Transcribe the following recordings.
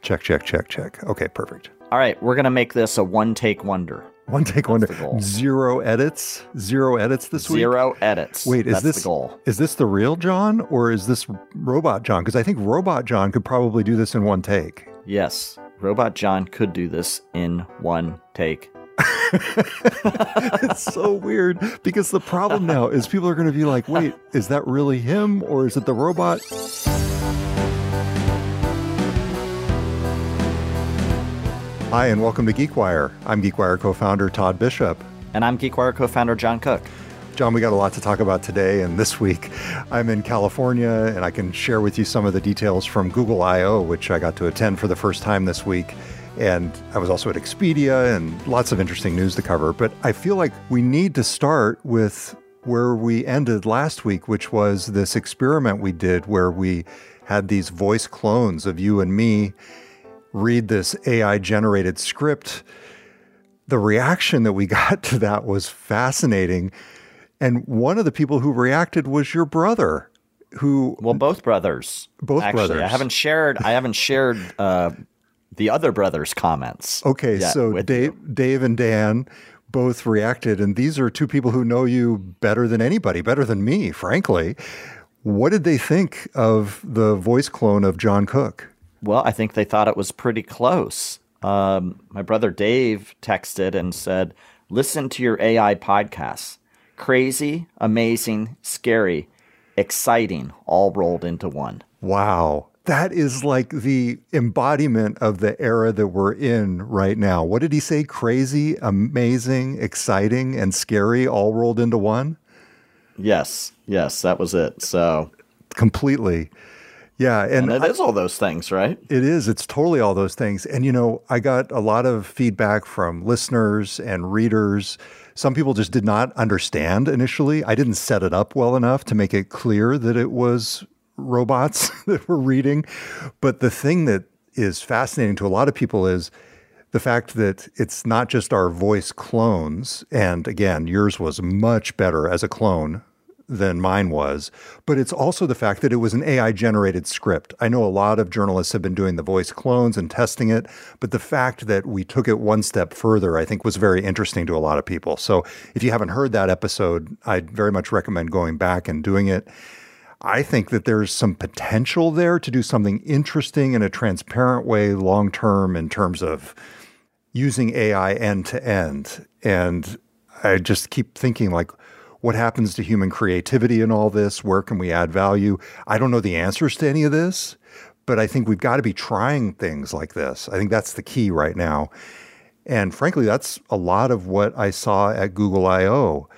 Check, check, check, check. Okay, perfect. All right, we're gonna make this a one-take wonder. One take wonder. Zero edits. Zero edits this Zero week. Zero edits. Wait, is That's this the goal? is this the real John or is this Robot John? Because I think Robot John could probably do this in one take. Yes, Robot John could do this in one take. it's so weird because the problem now is people are going to be like, wait, is that really him or is it the robot? Hi, and welcome to GeekWire. I'm GeekWire co founder Todd Bishop. And I'm GeekWire co founder John Cook. John, we got a lot to talk about today. And this week, I'm in California and I can share with you some of the details from Google I/O, which I got to attend for the first time this week. And I was also at Expedia and lots of interesting news to cover. But I feel like we need to start with where we ended last week, which was this experiment we did where we had these voice clones of you and me read this AI generated script. The reaction that we got to that was fascinating. And one of the people who reacted was your brother, who well, both brothers, both Actually, brothers. I haven't shared. I haven't shared uh, the other brothers' comments. Okay, so Dave, you. Dave and Dan both reacted, and these are two people who know you better than anybody, better than me, frankly. What did they think of the voice clone of John Cook? Well, I think they thought it was pretty close. Um, my brother Dave texted and said, Listen to your AI podcasts. Crazy, amazing, scary, exciting, all rolled into one. Wow. That is like the embodiment of the era that we're in right now. What did he say? Crazy, amazing, exciting, and scary, all rolled into one? Yes, yes, that was it. So completely. Yeah, and, and it is all those things, right? It is. It's totally all those things. And you know, I got a lot of feedback from listeners and readers. Some people just did not understand initially. I didn't set it up well enough to make it clear that it was robots that were reading. But the thing that is fascinating to a lot of people is the fact that it's not just our voice clones. And again, yours was much better as a clone than mine was, but it's also the fact that it was an AI generated script. I know a lot of journalists have been doing the voice clones and testing it, but the fact that we took it one step further, I think was very interesting to a lot of people. So if you haven't heard that episode, I'd very much recommend going back and doing it. I think that there's some potential there to do something interesting in a transparent way long term in terms of using AI end to end. And I just keep thinking like, what happens to human creativity in all this? Where can we add value? I don't know the answers to any of this, but I think we've got to be trying things like this. I think that's the key right now. And frankly, that's a lot of what I saw at Google I/O.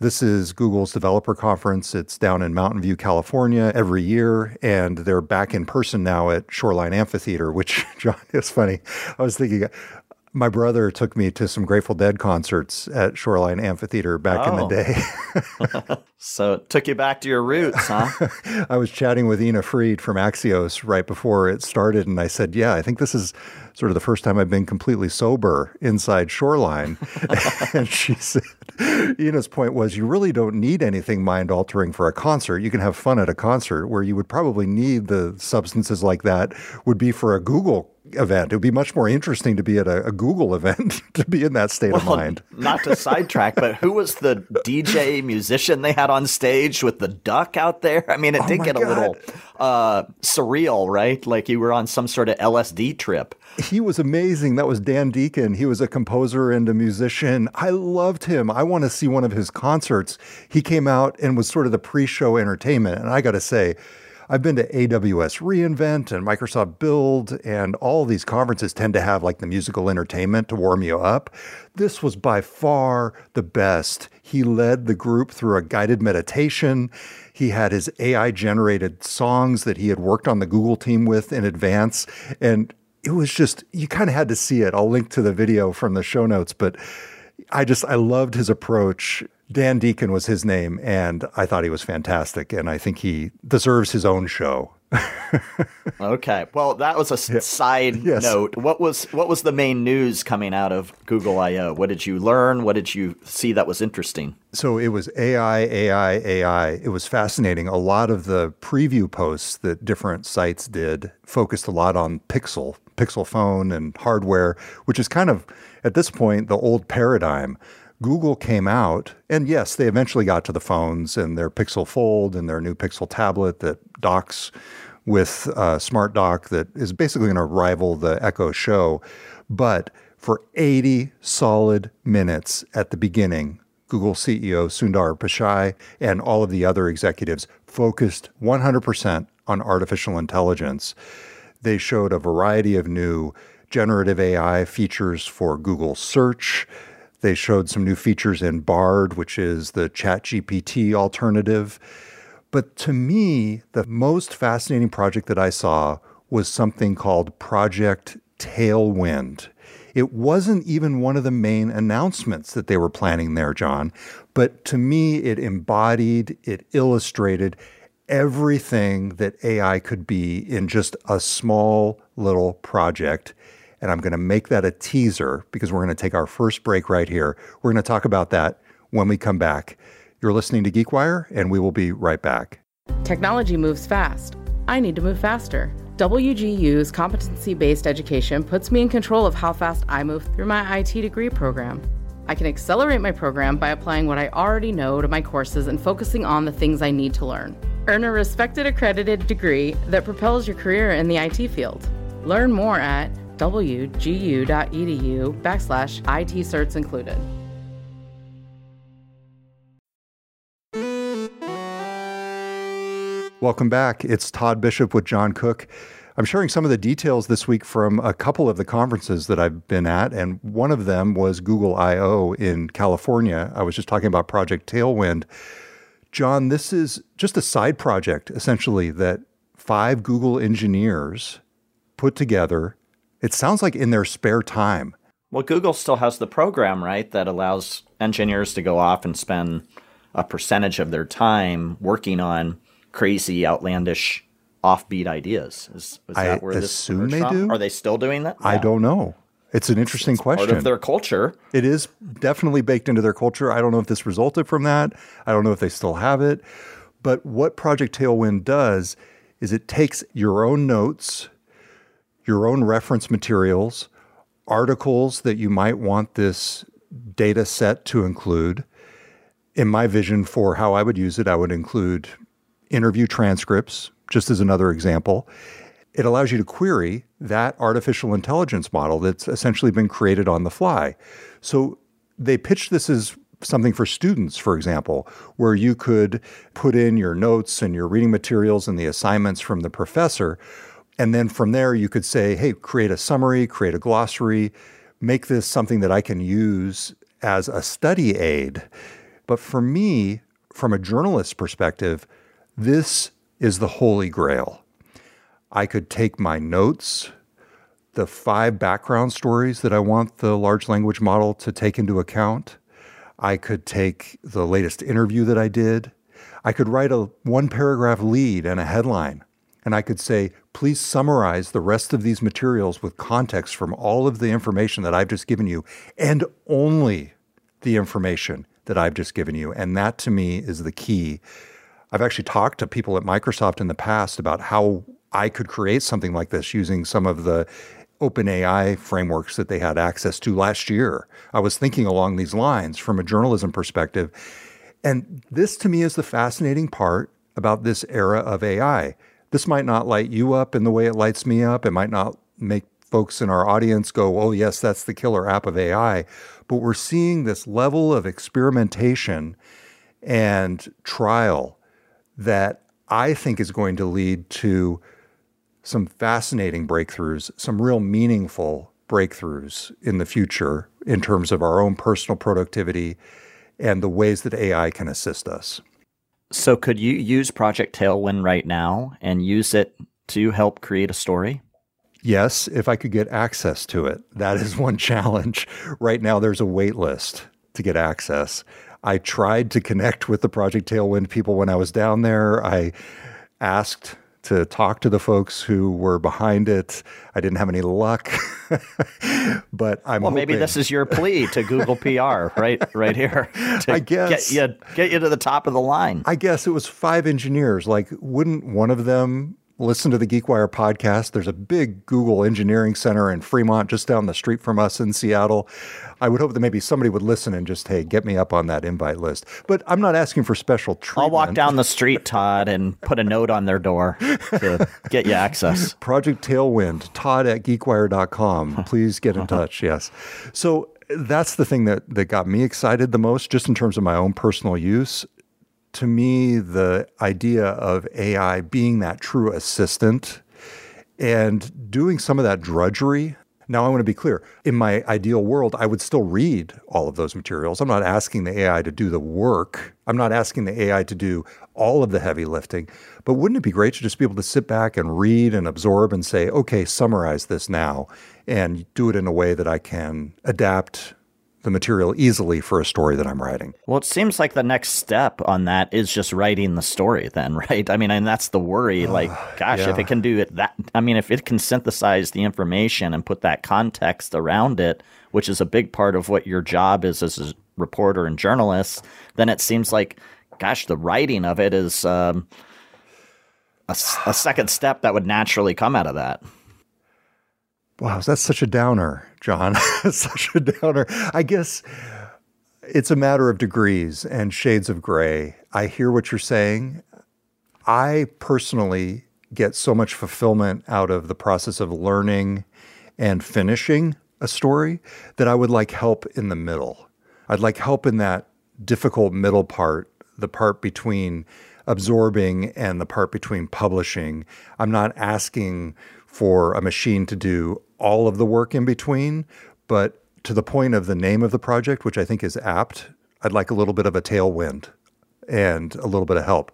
This is Google's developer conference. It's down in Mountain View, California every year, and they're back in person now at Shoreline Amphitheater, which, John, is funny. I was thinking, my brother took me to some Grateful Dead concerts at Shoreline Amphitheater back oh. in the oh. day. so it took you back to your roots, huh? I was chatting with Ina Fried from Axios right before it started, and I said, Yeah, I think this is sort of the first time I've been completely sober inside Shoreline. and she said, Ina's point was, You really don't need anything mind altering for a concert. You can have fun at a concert where you would probably need the substances like that, would be for a Google event. It would be much more interesting to be at a, a Google event to be in that state well, of mind. Not to sidetrack, but who was the DJ musician they had on stage with the duck out there? I mean, it oh did get God. a little uh, surreal, right? Like you were on some sort of LSD trip. He was amazing. That was Dan Deacon. He was a composer and a musician. I loved him. I want to see one of his concerts. He came out and was sort of the pre show entertainment. And I got to say, I've been to AWS reInvent and Microsoft Build, and all these conferences tend to have like the musical entertainment to warm you up. This was by far the best. He led the group through a guided meditation. He had his AI generated songs that he had worked on the Google team with in advance. And it was just, you kind of had to see it. I'll link to the video from the show notes, but I just, I loved his approach. Dan Deacon was his name, and I thought he was fantastic. And I think he deserves his own show. okay. Well, that was a yeah. side yes. note. What was what was the main news coming out of Google I/O? What did you learn? What did you see that was interesting? So it was AI, AI, AI. It was fascinating. A lot of the preview posts that different sites did focused a lot on Pixel, Pixel phone and hardware, which is kind of at this point the old paradigm. Google came out, and yes, they eventually got to the phones and their Pixel Fold and their new Pixel tablet that docks with a Smart Dock that is basically going to rival the Echo Show. But for 80 solid minutes at the beginning, Google CEO Sundar Pichai and all of the other executives focused 100% on artificial intelligence. They showed a variety of new generative AI features for Google Search. They showed some new features in Bard, which is the ChatGPT alternative. But to me, the most fascinating project that I saw was something called Project Tailwind. It wasn't even one of the main announcements that they were planning there, John. But to me, it embodied, it illustrated everything that AI could be in just a small little project. And I'm going to make that a teaser because we're going to take our first break right here. We're going to talk about that when we come back. You're listening to GeekWire, and we will be right back. Technology moves fast. I need to move faster. WGU's competency based education puts me in control of how fast I move through my IT degree program. I can accelerate my program by applying what I already know to my courses and focusing on the things I need to learn. Earn a respected accredited degree that propels your career in the IT field. Learn more at wgu.edu backslash IT certs included. Welcome back. It's Todd Bishop with John Cook. I'm sharing some of the details this week from a couple of the conferences that I've been at, and one of them was Google I/O in California. I was just talking about Project Tailwind. John, this is just a side project essentially that five Google engineers put together it sounds like in their spare time. Well, Google still has the program, right, that allows engineers to go off and spend a percentage of their time working on crazy, outlandish, offbeat ideas. Is, is that I where assume this they from? do? Are they still doing that? I don't know. It's an interesting it's question. Part of their culture. It is definitely baked into their culture. I don't know if this resulted from that. I don't know if they still have it. But what Project Tailwind does is it takes your own notes your own reference materials, articles that you might want this data set to include. In my vision for how I would use it, I would include interview transcripts, just as another example. It allows you to query that artificial intelligence model that's essentially been created on the fly. So they pitched this as something for students, for example, where you could put in your notes and your reading materials and the assignments from the professor, and then from there, you could say, hey, create a summary, create a glossary, make this something that I can use as a study aid. But for me, from a journalist's perspective, this is the holy grail. I could take my notes, the five background stories that I want the large language model to take into account. I could take the latest interview that I did. I could write a one paragraph lead and a headline and I could say, please summarize the rest of these materials with context from all of the information that I've just given you and only the information that I've just given you. And that to me is the key. I've actually talked to people at Microsoft in the past about how I could create something like this using some of the OpenAI frameworks that they had access to last year. I was thinking along these lines from a journalism perspective. And this to me is the fascinating part about this era of AI. This might not light you up in the way it lights me up. It might not make folks in our audience go, oh, yes, that's the killer app of AI. But we're seeing this level of experimentation and trial that I think is going to lead to some fascinating breakthroughs, some real meaningful breakthroughs in the future in terms of our own personal productivity and the ways that AI can assist us. So, could you use Project Tailwind right now and use it to help create a story? Yes, if I could get access to it. That is one challenge. Right now, there's a wait list to get access. I tried to connect with the Project Tailwind people when I was down there. I asked to talk to the folks who were behind it. I didn't have any luck, but I'm. Well, hoping, maybe this is your plea to Google PR, right? Right here. To I guess. get you get you to the top of the line. I guess it was five engineers. Like, wouldn't one of them listen to the GeekWire podcast? There's a big Google engineering center in Fremont, just down the street from us in Seattle. I would hope that maybe somebody would listen and just, hey, get me up on that invite list. But I'm not asking for special treatment. I'll walk down the street, Todd, and put a note on their door to get you access. Project Tailwind, Todd at geekwire.com. Please get in touch. Yes. So that's the thing that, that got me excited the most, just in terms of my own personal use. To me, the idea of AI being that true assistant and doing some of that drudgery. Now, I want to be clear. In my ideal world, I would still read all of those materials. I'm not asking the AI to do the work. I'm not asking the AI to do all of the heavy lifting. But wouldn't it be great to just be able to sit back and read and absorb and say, okay, summarize this now and do it in a way that I can adapt the material easily for a story that I'm writing. Well, it seems like the next step on that is just writing the story, then, right? I mean, and that's the worry. Like, gosh, yeah. if it can do it, that, I mean, if it can synthesize the information and put that context around it, which is a big part of what your job is as a reporter and journalist, then it seems like, gosh, the writing of it is um, a, a second step that would naturally come out of that. Wow, that's such a downer, John. such a downer. I guess it's a matter of degrees and shades of gray. I hear what you're saying. I personally get so much fulfillment out of the process of learning and finishing a story that I would like help in the middle. I'd like help in that difficult middle part, the part between absorbing and the part between publishing. I'm not asking for a machine to do all of the work in between, but to the point of the name of the project, which I think is apt, I'd like a little bit of a tailwind and a little bit of help.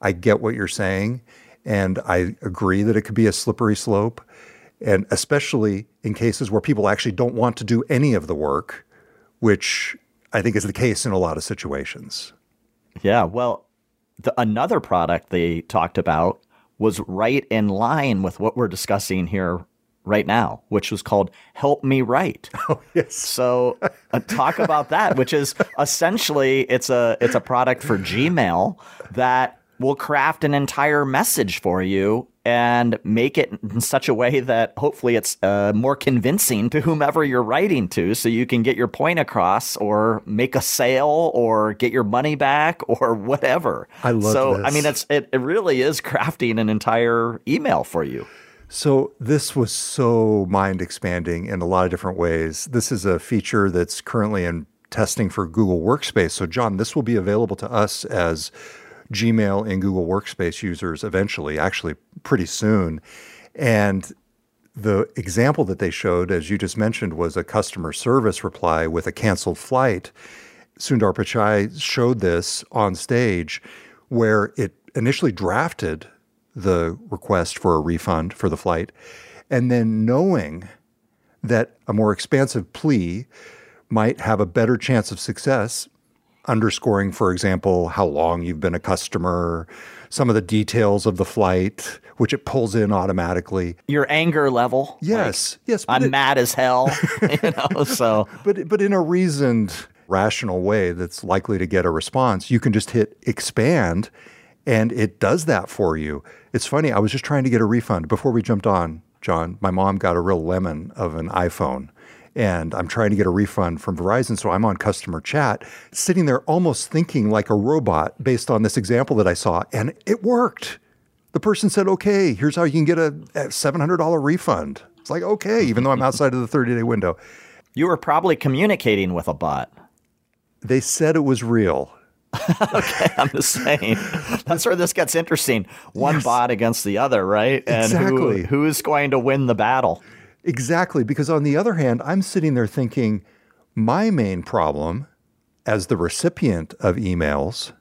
I get what you're saying, and I agree that it could be a slippery slope, and especially in cases where people actually don't want to do any of the work, which I think is the case in a lot of situations. Yeah, well, the, another product they talked about was right in line with what we're discussing here right now, which was called Help Me Write. Oh, yes. So uh, talk about that, which is essentially it's a it's a product for Gmail that will craft an entire message for you and make it in such a way that hopefully it's uh, more convincing to whomever you're writing to so you can get your point across or make a sale or get your money back or whatever. I love So I mean it's it, it really is crafting an entire email for you. So this was so mind expanding in a lot of different ways. This is a feature that's currently in testing for Google Workspace. So John, this will be available to us as Gmail and Google Workspace users eventually, actually pretty soon. And the example that they showed, as you just mentioned, was a customer service reply with a canceled flight. Sundar Pichai showed this on stage where it initially drafted the request for a refund for the flight. And then knowing that a more expansive plea might have a better chance of success, underscoring, for example, how long you've been a customer, some of the details of the flight, which it pulls in automatically. Your anger level. Yes, yes, I'm it- mad as hell. you know, so but but in a reasoned, rational way that's likely to get a response, you can just hit expand, and it does that for you. It's funny. I was just trying to get a refund before we jumped on, John. My mom got a real lemon of an iPhone. And I'm trying to get a refund from Verizon. So I'm on customer chat, sitting there almost thinking like a robot based on this example that I saw. And it worked. The person said, okay, here's how you can get a a $700 refund. It's like, okay, even though I'm outside of the 30 day window. you were probably communicating with a bot. They said it was real. I'm just saying. That's where this gets interesting. One bot against the other, right? And Exactly. who, who's going to win the battle? Exactly. Because on the other hand, I'm sitting there thinking my main problem as the recipient of emails,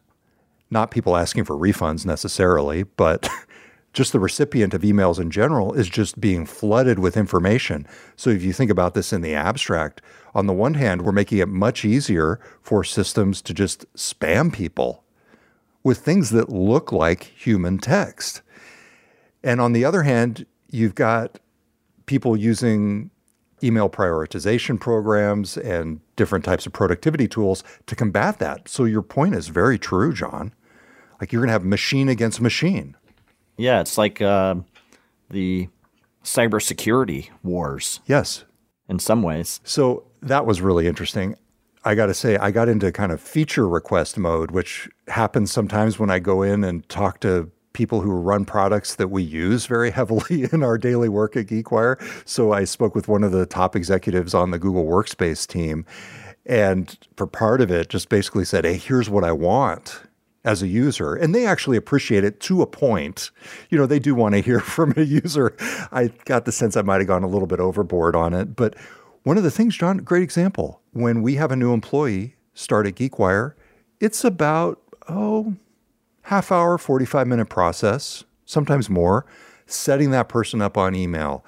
not people asking for refunds necessarily, but just the recipient of emails in general, is just being flooded with information. So if you think about this in the abstract, on the one hand, we're making it much easier for systems to just spam people with things that look like human text. And on the other hand, you've got people using email prioritization programs and different types of productivity tools to combat that. So your point is very true, John. Like you're going to have machine against machine. Yeah, it's like uh, the cybersecurity wars. Yes. In some ways. So that was really interesting. I got to say, I got into kind of feature request mode, which happens sometimes when I go in and talk to people who run products that we use very heavily in our daily work at GeekWire. So I spoke with one of the top executives on the Google Workspace team. And for part of it, just basically said, Hey, here's what I want as a user. And they actually appreciate it to a point. You know, they do want to hear from a user. I got the sense I might have gone a little bit overboard on it. But one of the things, John, great example. When we have a new employee start at GeekWire, it's about, oh, half hour, 45 minute process, sometimes more, setting that person up on email,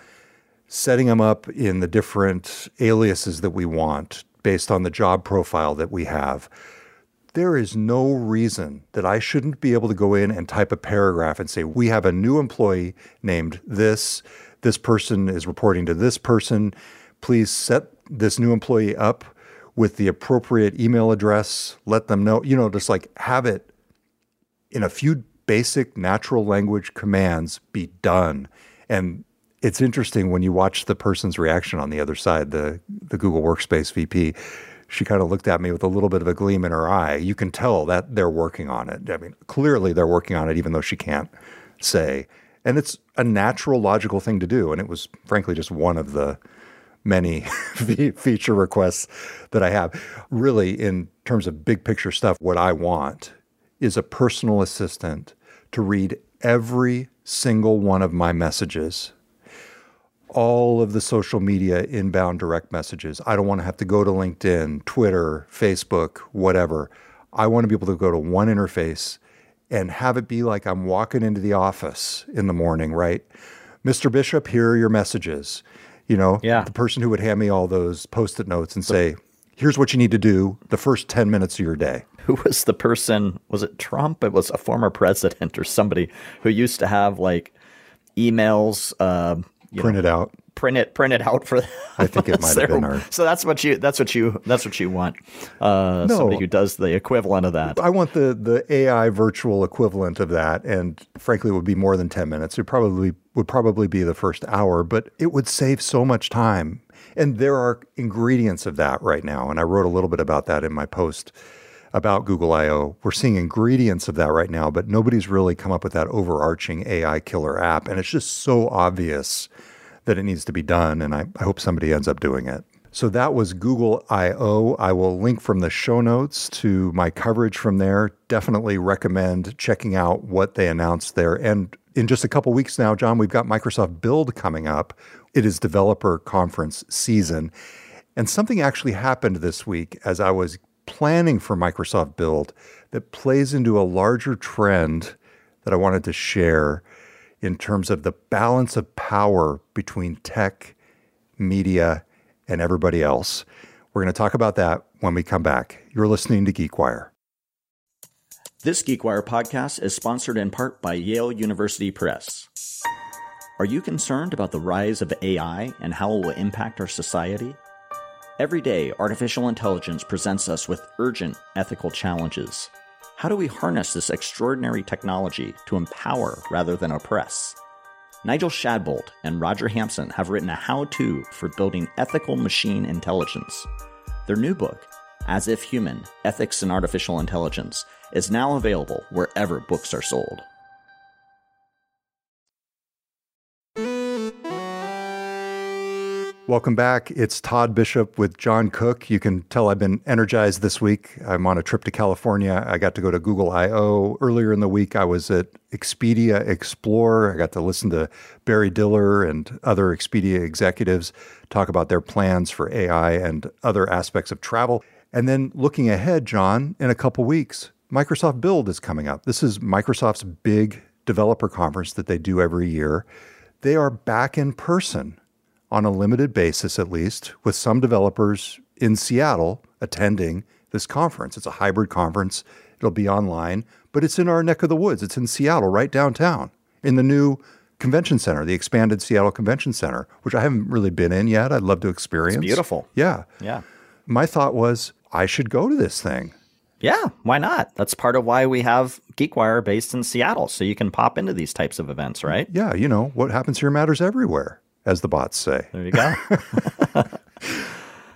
setting them up in the different aliases that we want based on the job profile that we have there is no reason that I shouldn't be able to go in and type a paragraph and say, we have a new employee named this. This person is reporting to this person. Please set this new employee up with the appropriate email address. Let them know, you know, just like have it in a few basic natural language commands be done. And it's interesting when you watch the person's reaction on the other side, the, the Google Workspace VP she kind of looked at me with a little bit of a gleam in her eye. You can tell that they're working on it. I mean, clearly they're working on it, even though she can't say. And it's a natural, logical thing to do. And it was, frankly, just one of the many feature requests that I have. Really, in terms of big picture stuff, what I want is a personal assistant to read every single one of my messages all of the social media inbound direct messages. I don't want to have to go to LinkedIn, Twitter, Facebook, whatever. I want to be able to go to one interface and have it be like I'm walking into the office in the morning, right? Mr. Bishop, here are your messages. You know, yeah. the person who would hand me all those post it notes and say, here's what you need to do the first 10 minutes of your day. Who was the person? Was it Trump? It was a former president or somebody who used to have like emails. Uh, print know, it out. Print it, print it out for. I think it might have been our. So that's what you. That's what you. That's what you want. Uh, no, somebody who does the equivalent of that. I want the the AI virtual equivalent of that, and frankly, it would be more than ten minutes. It probably would probably be the first hour, but it would save so much time. And there are ingredients of that right now, and I wrote a little bit about that in my post about Google I/O. We're seeing ingredients of that right now, but nobody's really come up with that overarching AI killer app, and it's just so obvious that it needs to be done. And I, I hope somebody ends up doing it. So that was Google I/O. I will link from the show notes to my coverage from there. Definitely recommend checking out what they announced there. And in just a couple weeks now, John, we've got Microsoft Build coming up. It is developer conference season. And something actually happened this week as I was planning for Microsoft Build that plays into a larger trend that I wanted to share in terms of the balance of power between tech, media, and everybody else. We're going to talk about that when we come back. You're listening to GeekWire. This GeekWire podcast is sponsored in part by Yale University Press. Are you concerned about the rise of AI and how it will impact our society? Every day, artificial intelligence presents us with urgent ethical challenges. How do we harness this extraordinary technology to empower rather than oppress? Nigel Shadbolt and Roger Hampson have written a how to for building ethical machine intelligence. Their new book, As If Human Ethics and Artificial Intelligence, is now available wherever books are sold. Welcome back. It's Todd Bishop with John Cook. You can tell I've been energized this week. I'm on a trip to California. I got to go to Google I/O earlier in the week. I was at Expedia Explore. I got to listen to Barry Diller and other Expedia executives talk about their plans for AI and other aspects of travel. And then looking ahead, John, in a couple weeks, Microsoft Build is coming up. This is Microsoft's big developer conference that they do every year. They are back in person on a limited basis, at least, with some developers in Seattle attending this conference. It's a hybrid conference. It'll be online, but it's in our neck of the woods. It's in Seattle, right downtown, in the new convention center, the expanded Seattle Convention Center, which I haven't really been in yet. I'd love to experience. It's beautiful. Yeah. Yeah. My thought was I should go to this thing. Yeah, why not? That's part of why we have GeekWire based in Seattle, so you can pop into these types of events, right? Yeah, you know, what happens here matters everywhere, as the bots say. There you go.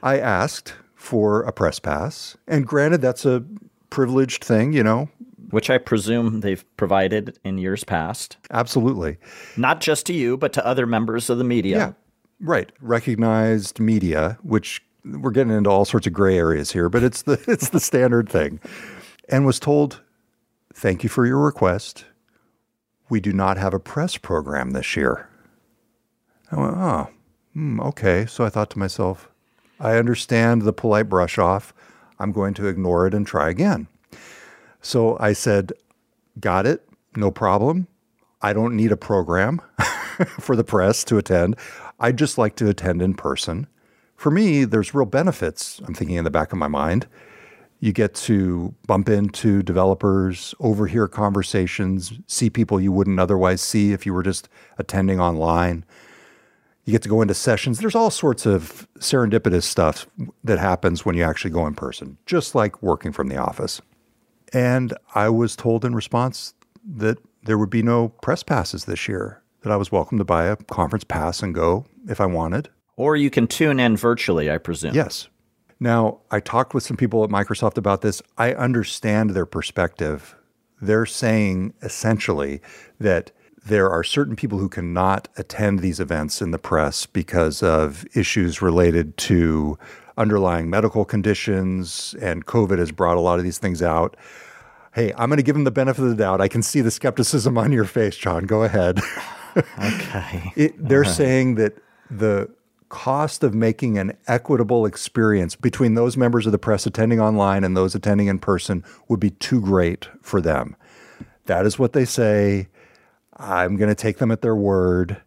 I asked for a press pass, and granted, that's a privileged thing, you know. Which I presume they've provided in years past. Absolutely. Not just to you, but to other members of the media. Yeah, right. Recognized media, which we're getting into all sorts of gray areas here, but it's the it's the standard thing. And was told, "Thank you for your request. We do not have a press program this year." I went, "Oh, hmm, okay." So I thought to myself, "I understand the polite brush off. I'm going to ignore it and try again." So I said, "Got it. No problem. I don't need a program for the press to attend. I'd just like to attend in person." for me, there's real benefits. I'm thinking in the back of my mind. You get to bump into developers, overhear conversations, see people you wouldn't otherwise see if you were just attending online. You get to go into sessions. There's all sorts of serendipitous stuff that happens when you actually go in person, just like working from the office. And I was told in response that there would be no press passes this year, that I was welcome to buy a conference pass and go if I wanted. Or you can tune in virtually, I presume. Yes. Now, I talked with some people at Microsoft about this. I understand their perspective. They're saying essentially that there are certain people who cannot attend these events in the press because of issues related to underlying medical conditions, and COVID has brought a lot of these things out. Hey, I'm going to give them the benefit of the doubt. I can see the skepticism on your face, John. Go ahead. okay. It, they're right. saying that the cost of making an equitable experience between those members of the press attending online and those attending in person would be too great for them. That is what they say. I'm going to take them at their word.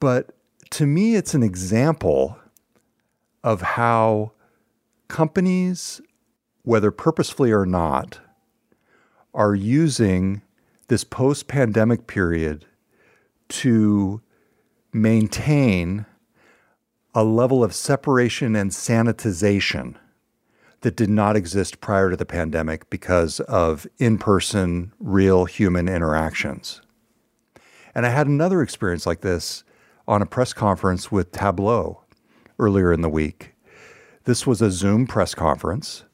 But to me, it's an example of how companies, whether purposefully or not, are using this post pandemic period to maintain a level of separation and sanitization that did not exist prior to the pandemic because of in person, real human interactions. And I had another experience like this on a press conference with Tableau earlier in the week. This was a Zoom press conference,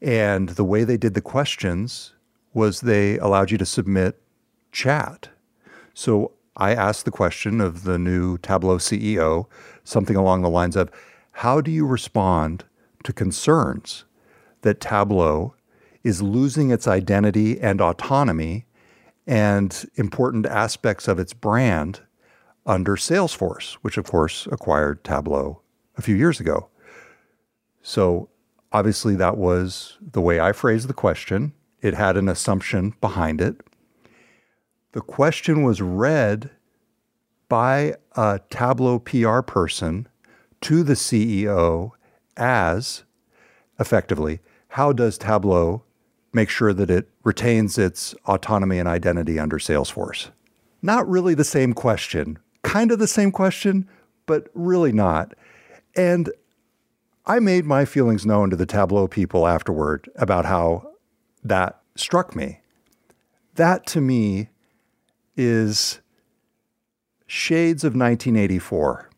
and the way they did the questions was they allowed you to submit chat. So I asked the question of the new Tableau CEO something along the lines of How do you respond to concerns that Tableau is losing its identity and autonomy and important aspects of its brand under Salesforce, which of course acquired Tableau a few years ago? So obviously, that was the way I phrased the question. It had an assumption behind it. The question was read by a Tableau PR person to the CEO as effectively how does Tableau make sure that it retains its autonomy and identity under Salesforce? Not really the same question, kind of the same question, but really not. And I made my feelings known to the Tableau people afterward about how that struck me. That to me is shades of 1984.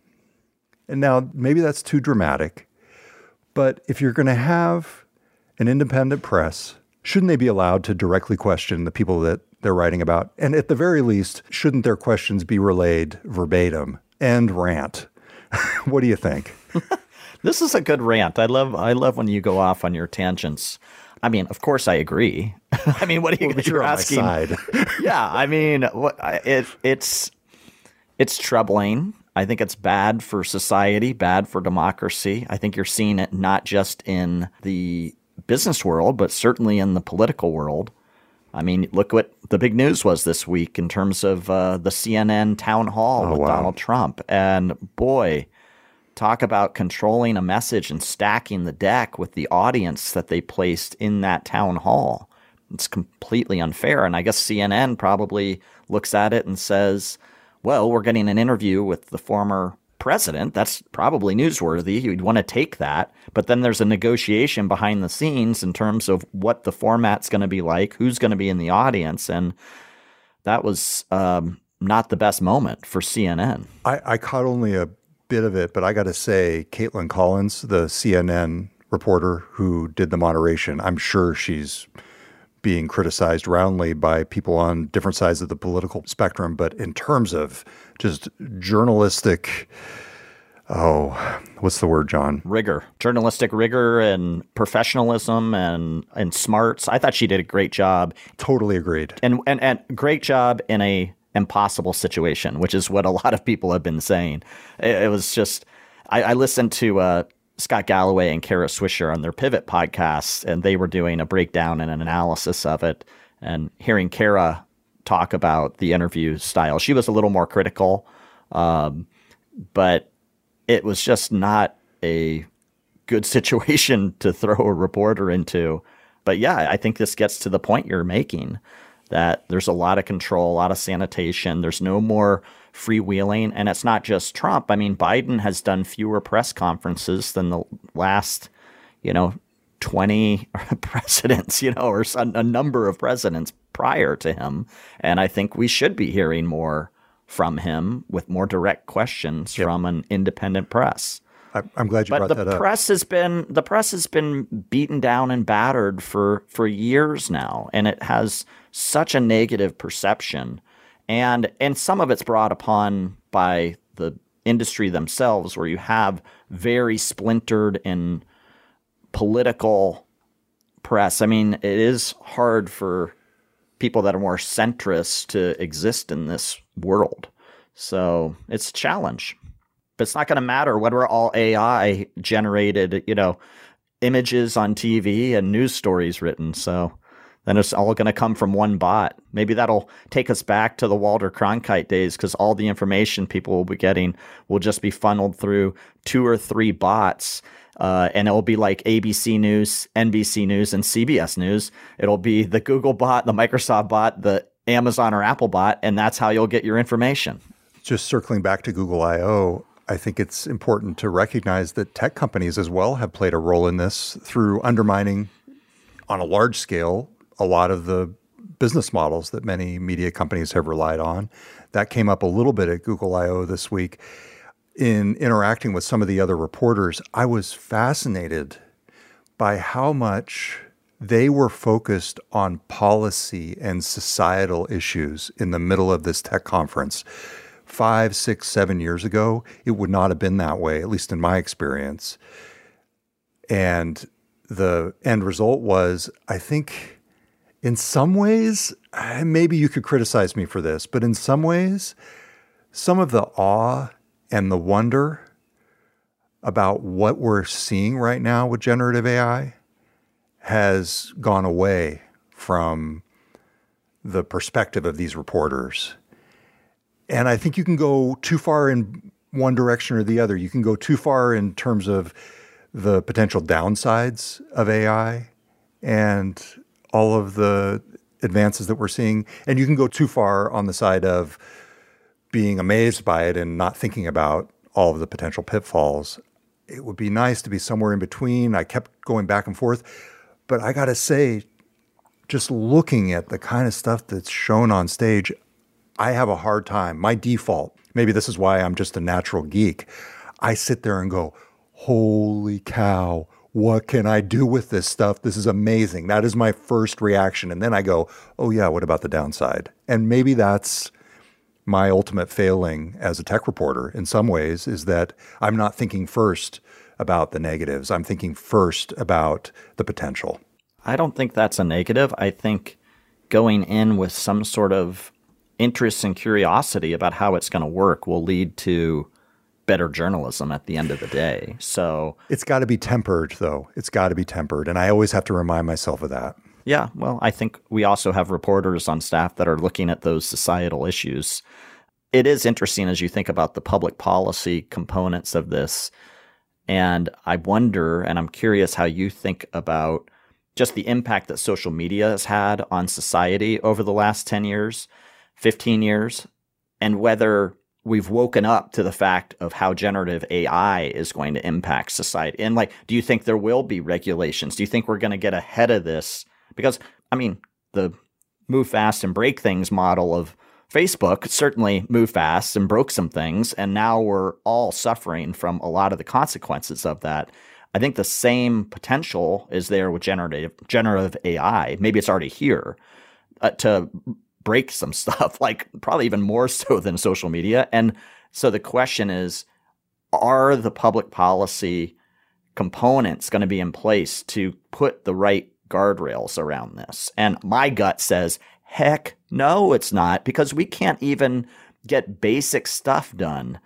And now maybe that's too dramatic, but if you're going to have an independent press, shouldn't they be allowed to directly question the people that they're writing about? And at the very least, shouldn't their questions be relayed verbatim and rant? what do you think? this is a good rant. I love I love when you go off on your tangents. I mean, of course, I agree. I mean, what are you well, you're asking? yeah, I mean, what it, it's it's troubling. I think it's bad for society, bad for democracy. I think you're seeing it not just in the business world, but certainly in the political world. I mean, look what the big news was this week in terms of uh, the CNN town hall oh, with wow. Donald Trump. And boy, talk about controlling a message and stacking the deck with the audience that they placed in that town hall. It's completely unfair. And I guess CNN probably looks at it and says, well, we're getting an interview with the former president. That's probably newsworthy. You'd want to take that. But then there's a negotiation behind the scenes in terms of what the format's going to be like, who's going to be in the audience. And that was um, not the best moment for CNN. I, I caught only a bit of it, but I got to say, Kaitlan Collins, the CNN reporter who did the moderation, I'm sure she's being criticized roundly by people on different sides of the political spectrum. But in terms of just journalistic, oh, what's the word, John? Rigor, journalistic rigor, and professionalism, and and smarts. I thought she did a great job. Totally agreed. And and and great job in a impossible situation, which is what a lot of people have been saying. It, it was just. I, I listened to uh, Scott Galloway and Kara Swisher on their Pivot podcast, and they were doing a breakdown and an analysis of it. And hearing Kara talk about the interview style, she was a little more critical, um, but it was just not a good situation to throw a reporter into. But yeah, I think this gets to the point you're making that there's a lot of control, a lot of sanitation. There's no more freewheeling. And it's not just Trump. I mean, Biden has done fewer press conferences than the last, you know, 20 presidents, you know, or a number of presidents prior to him. And I think we should be hearing more from him with more direct questions yep. from an independent press. I'm glad you but brought that up. The press has been the press has been beaten down and battered for for years now, and it has such a negative perception and and some of it's brought upon by the industry themselves where you have very splintered and political press. I mean it is hard for people that are more centrist to exist in this world. So it's a challenge. But it's not going to matter whether we're all ai generated you know images on tv and news stories written. So then it's all going to come from one bot. Maybe that'll take us back to the Walter Cronkite days because all the information people will be getting will just be funneled through two or three bots. Uh, and it'll be like ABC News, NBC News, and CBS News. It'll be the Google bot, the Microsoft bot, the Amazon or Apple bot, and that's how you'll get your information. Just circling back to Google I/O, I think it's important to recognize that tech companies as well have played a role in this through undermining on a large scale a lot of the business models that many media companies have relied on. That came up a little bit at Google I/O this week. In interacting with some of the other reporters, I was fascinated by how much they were focused on policy and societal issues in the middle of this tech conference. Five, six, seven years ago, it would not have been that way, at least in my experience. And the end result was, I think in some ways, maybe you could criticize me for this, but in some ways, some of the awe and the wonder about what we're seeing right now with generative AI has gone away from the perspective of these reporters. And I think you can go too far in one direction or the other. You can go too far in terms of the potential downsides of AI and all of the advances that we're seeing. And you can go too far on the side of being amazed by it and not thinking about all of the potential pitfalls. It would be nice to be somewhere in between. I kept going back and forth. But I got to say, just looking at the kind of stuff that's shown on stage, I have a hard time. My default, maybe this is why I'm just a natural geek. I sit there and go, holy cow, what can I do with this stuff? This is amazing. That is my first reaction. And then I go, oh, yeah, what about the downside? And maybe that's my ultimate failing as a tech reporter in some ways is that I'm not thinking first about the negatives. I'm thinking first about the potential. I don't think that's a negative. I think going in with some sort of interest and curiosity about how it's going to work will lead to better journalism at the end of the day. So it's got to be tempered, though. It's got to be tempered. And I always have to remind myself of that. Yeah. Well, I think we also have reporters on staff that are looking at those societal issues. It is interesting as you think about the public policy components of this. And I wonder, and I'm curious how you think about just the impact that social media has had on society over the last 10 years, 15 years, and whether we've woken up to the fact of how generative AI is going to impact society. And like, do you think there will be regulations? Do you think we're going to get ahead of this? Because, I mean, the move fast and break things model of Facebook certainly moved fast and broke some things. And now we're all suffering from a lot of the consequences of that. I think the same potential is there with generative generative AI. Maybe it's already here uh, to break some stuff, like probably even more so than social media. And so the question is are the public policy components going to be in place to put the right guardrails around this? And my gut says, heck no, it's not, because we can't even get basic stuff done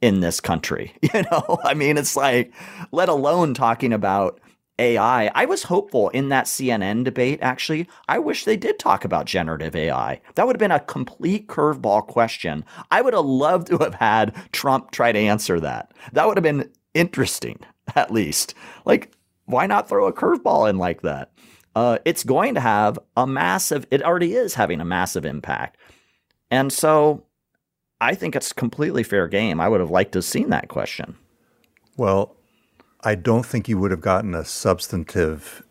in this country. You know, I mean, it's like, let alone talking about AI. I was hopeful in that CNN debate, actually. I wish they did talk about generative AI. That would have been a complete curveball question. I would have loved to have had Trump try to answer that. That would have been interesting, at least. Like, why not throw a curveball in like that? Uh, it's going to have a massive, it already is having a massive impact. And so I think it's completely fair game. I would have liked to have seen that question. Well, I don't think you would have gotten a substantive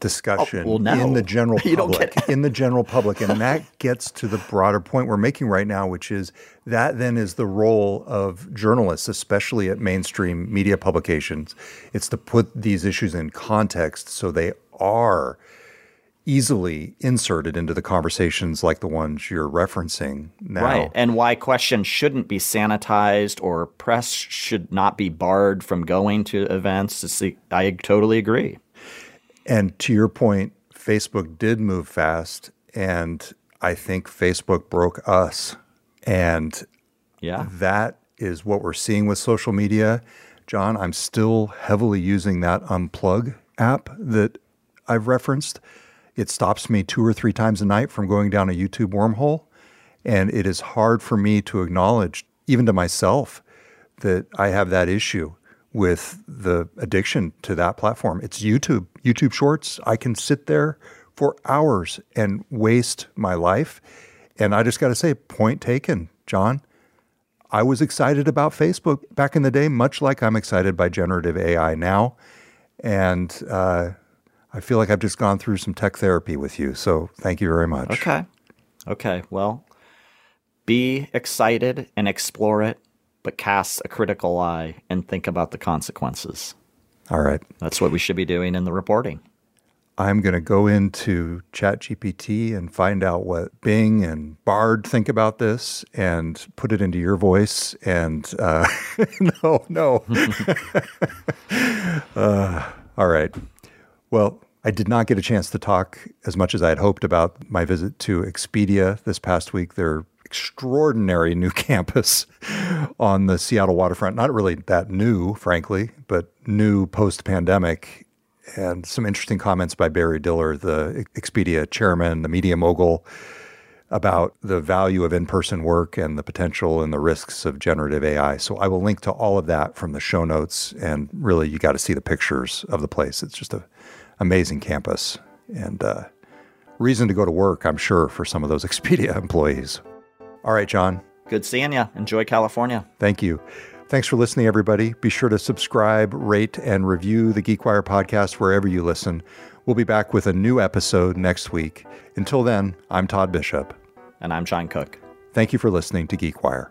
discussion oh, well, no. in the general public. in the general public, and that gets to the broader point we're making right now, which is that then is the role of journalists, especially at mainstream media publications. It's to put these issues in context so they are easily inserted into the conversations like the ones you're referencing now. Right. And why questions shouldn't be sanitized or press should not be barred from going to events. I totally agree. And to your point, Facebook did move fast. And I think Facebook broke us. And yeah, that is what we're seeing with social media. John, I'm still heavily using that Unplug app that I've referenced it stops me two or three times a night from going down a YouTube wormhole. And it is hard for me to acknowledge, even to myself, that I have that issue with the addiction to that platform. It's YouTube, YouTube Shorts. I can sit there for hours and waste my life. And I just got to say, point taken, John. I was excited about Facebook back in the day, much like I'm excited by generative AI now. And uh, I feel like I've just gone through some tech therapy with you. So thank you very much. Okay. Okay. Well, be excited and explore it, but cast a critical eye and think about the consequences. All right. That's what we should be doing in the reporting. I'm going to go into ChatGPT and find out what Bing and Bard think about this and put it into your voice. And uh, no, no. uh, all right. Well, I did not get a chance to talk as much as I had hoped about my visit to Expedia this past week. Their extraordinary new campus on the Seattle waterfront. Not really that new, frankly, but new post pandemic. And some interesting comments by Barry Diller, the Expedia chairman, the media mogul, about the value of in person work and the potential and the risks of generative AI. So I will link to all of that from the show notes. And really, you got to see the pictures of the place. It's just a amazing campus and uh, reason to go to work, I'm sure, for some of those Expedia employees. All right, John. Good seeing you. Enjoy California. Thank you. Thanks for listening, everybody. Be sure to subscribe, rate, and review the GeekWire podcast wherever you listen. We'll be back with a new episode next week. Until then, I'm Todd Bishop. And I'm John Cook. Thank you for listening to GeekWire.